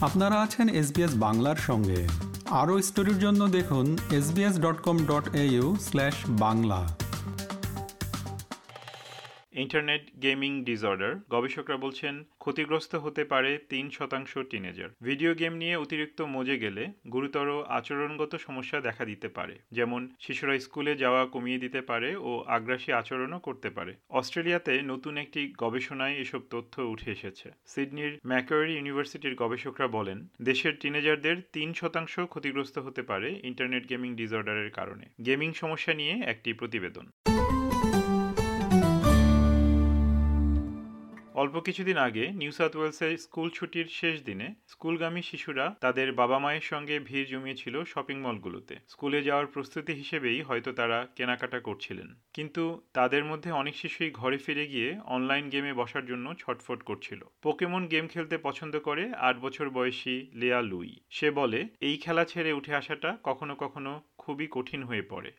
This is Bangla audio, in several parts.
আপনারা আছেন এসবিএস বাংলার সঙ্গে। আরও স্টোরির জন্য দেখুন SBS dot com dot A U slash Bangla. Internet gaming disorder. গবেষকরা বলছেন, ক্ষতিগ্রস্ত হতে পারে তিন শতাংশ টিনেজার। ভিডিও গেম নিয়ে অতিরিক্ত মজে গেলে গুরুতর আচরণগত সমস্যা দেখা দিতে পারে। যেমন, শিশুরা স্কুলে যাওয়া কমিয়ে দিতে পারে ও আগ্রাসী আচরণও করতে পারে। অস্ট্রেলিয়াতে নতুন একটি গবেষণায় এসব তথ্য উঠে এসেছে। সিডনির ম্যাকোয়ারি ইউনিভার্সিটির গবেষকরা বলেন, দেশের টিনেজারদের তিন শতাংশ ক্ষতিগ্রস্ত হতে পারে ইন্টারনেট গেমিং ডিসঅর্ডারের কারণে। গেমিং সমস্যা নিয়ে একটি প্রতিবেদন। অল্প কিছুদিন আগে নিউ সাউথ ওয়েলসের স্কুল ছুটির শেষ দিনে স্কুলগামী শিশুরা তাদের বাবা মায়ের সঙ্গে ভিড় জমিয়েছিল শপিং মলগুলোতে। স্কুলে যাওয়ার প্রস্তুতি হিসেবেই হয়তো তারা কেনাকাটা করছিলেন। কিন্তু তাদের মধ্যে অনেক শিশুই ঘরে ফিরে গিয়ে অনলাইন গেমে বসার জন্য ছটফট করছিল। পোকেমন গেম খেলতে পছন্দ করে আট বছর বয়সী লেয়া লুই। সে বলে, এই খেলা ছেড়ে উঠে আসাটা কখনো কখনো খুবই কঠিন হয়ে পড়ে।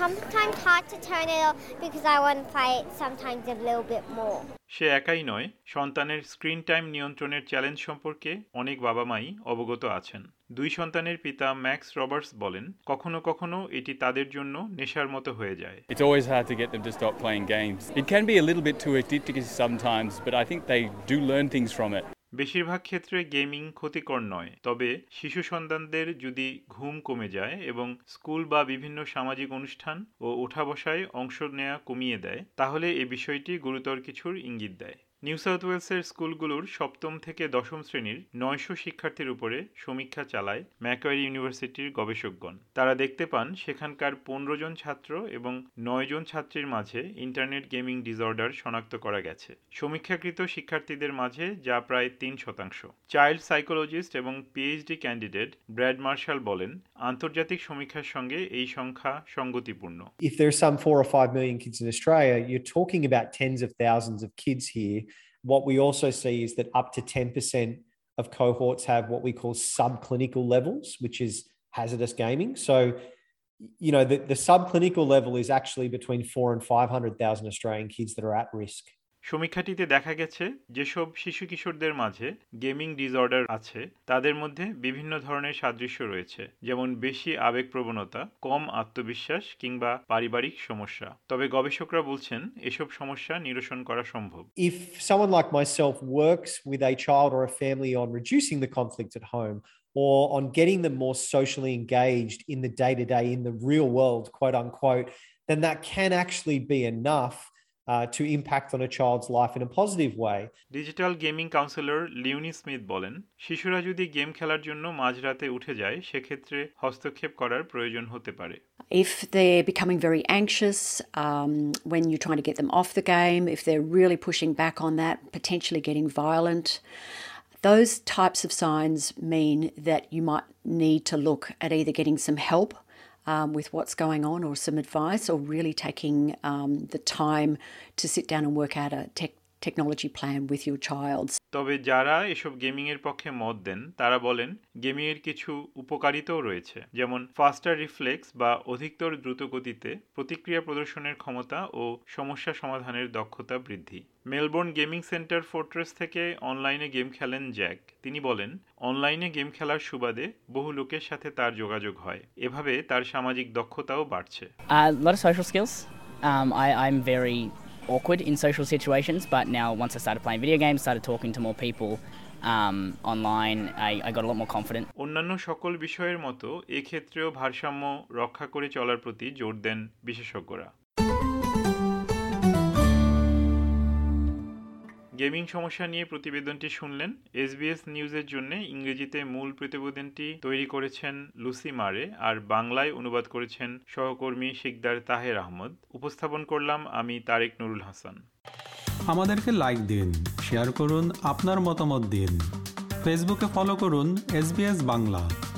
sometimes hard to turn it off because I want to play it sometimes a little bit more. সে একাই নয় সন্তানের স্ক্রিন টাইম নিয়ন্ত্রণের চ্যালেঞ্জ সম্পর্কে অনেক বাবা মাই অবগত আছেন। দুই সন্তানের পিতা ম্যাক্স রবার্টস বলেন কখনো কখনো এটি তাদের জন্য নেশার মতো হয়ে যায়। It's always hard get them to stop playing games can be a little bit too addictive sometimes but I think they do learn things from বেশিরভাগ ক্ষেত্রে গেমিং ক্ষতিকর নয়, তবে শিশু সন্তানদের যদি ঘুম কমে যায় এবং স্কুল বা বিভিন্ন সামাজিক অনুষ্ঠান ও ওঠা বসায় অংশ নেয়া কমিয়ে দেয়, তাহলে এ বিষয়টি গুরুতর কিছুর ইঙ্গিত দেয়। নিউ সাউথ ওয়েলসের স্কুলগুলোর সপ্তম থেকে দশম শ্রেণির নয়শো শিক্ষার্থীর উপরে সমীক্ষা চালায় ম্যাকোয়ারি ইউনিভার্সিটির গবেষকগণ। তারা দেখতে পান সেখানকার পনেরো জন ছাত্র এবং নয় জন ছাত্রীর মাঝে ইন্টারনেট গেমিং ডিসঅর্ডার শনাক্ত করা গেছে। সমীক্ষাকৃত শিক্ষার্থীদের মাঝে যা প্রায় তিন শতাংশ। চাইল্ড সাইকোলজিস্ট এবং পিএইচডি ক্যান্ডিডেট ব্র্যাড মার্শাল বলেন আন্তর্জাতিক সমীক্ষার সঙ্গে এই সংখ্যা সঙ্গতিপূর্ণ। If there's some four or five million kids in Australia, you're talking. What we also see is that up to 10% of cohorts have what we call subclinical levels, which is hazardous gaming. So, you know, the, the subclinical level is actually between four and 500,000 Australian kids that are at risk. সমীক্ষাটিতে দেখা গেছে, যেসব শিশু কিশোরদের মাঝে গেমিং ডিসঅর্ডার আছে, তাদের মধ্যে বিভিন্ন ধরনের সাদৃশ্য রয়েছে, যেমন বেশি আবেগ প্রবণতা, কম আত্মবিশ্বাস কিংবা পারিবারিক সমস্যা। তবে গবেষকরা বলছেন, এসব সমস্যা নিরসন করা সম্ভব। If someone like myself works with a child or family on reducing the conflict at home or on getting the more socially engaged in the day to day in the real world quite and quite then that can actually be enough uh, to impact on a child's life in a positive way. Digital gaming counsellor Leonie Smith বলেন শিশুরা যদি গেম খেলার জন্য মাঝরাতে উঠে যায় সেক্ষেত্রে হস্তক্ষেপ করার প্রয়োজন হতে পারে If they're becoming very anxious um, when you're trying to get them off the game, if they're really pushing back on that, potentially getting violent, those types of signs mean that you might need to look at either getting some help um, with what's going on or some advice or really taking um, the time to sit down and work out a tech technology plan with your child. তবে যারা এসব গেমিংয়ের পক্ষে মত দেন তারা বলেন গেমিংয়ের কিছু উপকারিতাও রয়েছে যেমন ফাস্টার রিফ্লেক্স বা অধিকতর দ্রুত গতিতে প্রতিক্রিয়া প্রদর্শনের ক্ষমতা ও সমস্যা সমাধানের দক্ষতা বৃদ্ধি মেলবোর্ন গেমিং সেন্টার ফোর্ট্রেস থেকে অনলাইনে গেম খেলেন জ্যাক তিনি বলেন অনলাইনে গেম খেলার সুবাদে বহু লোকের সাথে তার যোগাযোগ হয় এভাবে তার সামাজিক দক্ষতাও বাড়ছে A lot of social skills. Um, I, I'm very awkward in social situations, but now once I started playing video games, started talking to more people um, online, I, I got a lot more confident. অন্যান্য সকল বিষয়ের মতো এক্ষেত্রেও ভারসাম্য রক্ষা করে চলার প্রতি জোর দেন বিশেষজ্ঞরা গেমিং সমস্যা নিয়ে প্রতিবেদনটি শুনলেন এসবিএস নিউজের জন্য ইংরেজিতে মূল প্রতিবেদনটি তৈরি করেছেন লুসি মারে আর বাংলায় অনুবাদ করেছেন সহকর্মী শিকদার তাহের আহমদ। উপস্থাপন করলাম আমি তারেক নুরুল হাসান। আমাদেরকে লাইক দিন শেয়ার করুন, আপনার মতামত দিন। ফেসবুকে ফলো করুন এসবিএস বাংলা।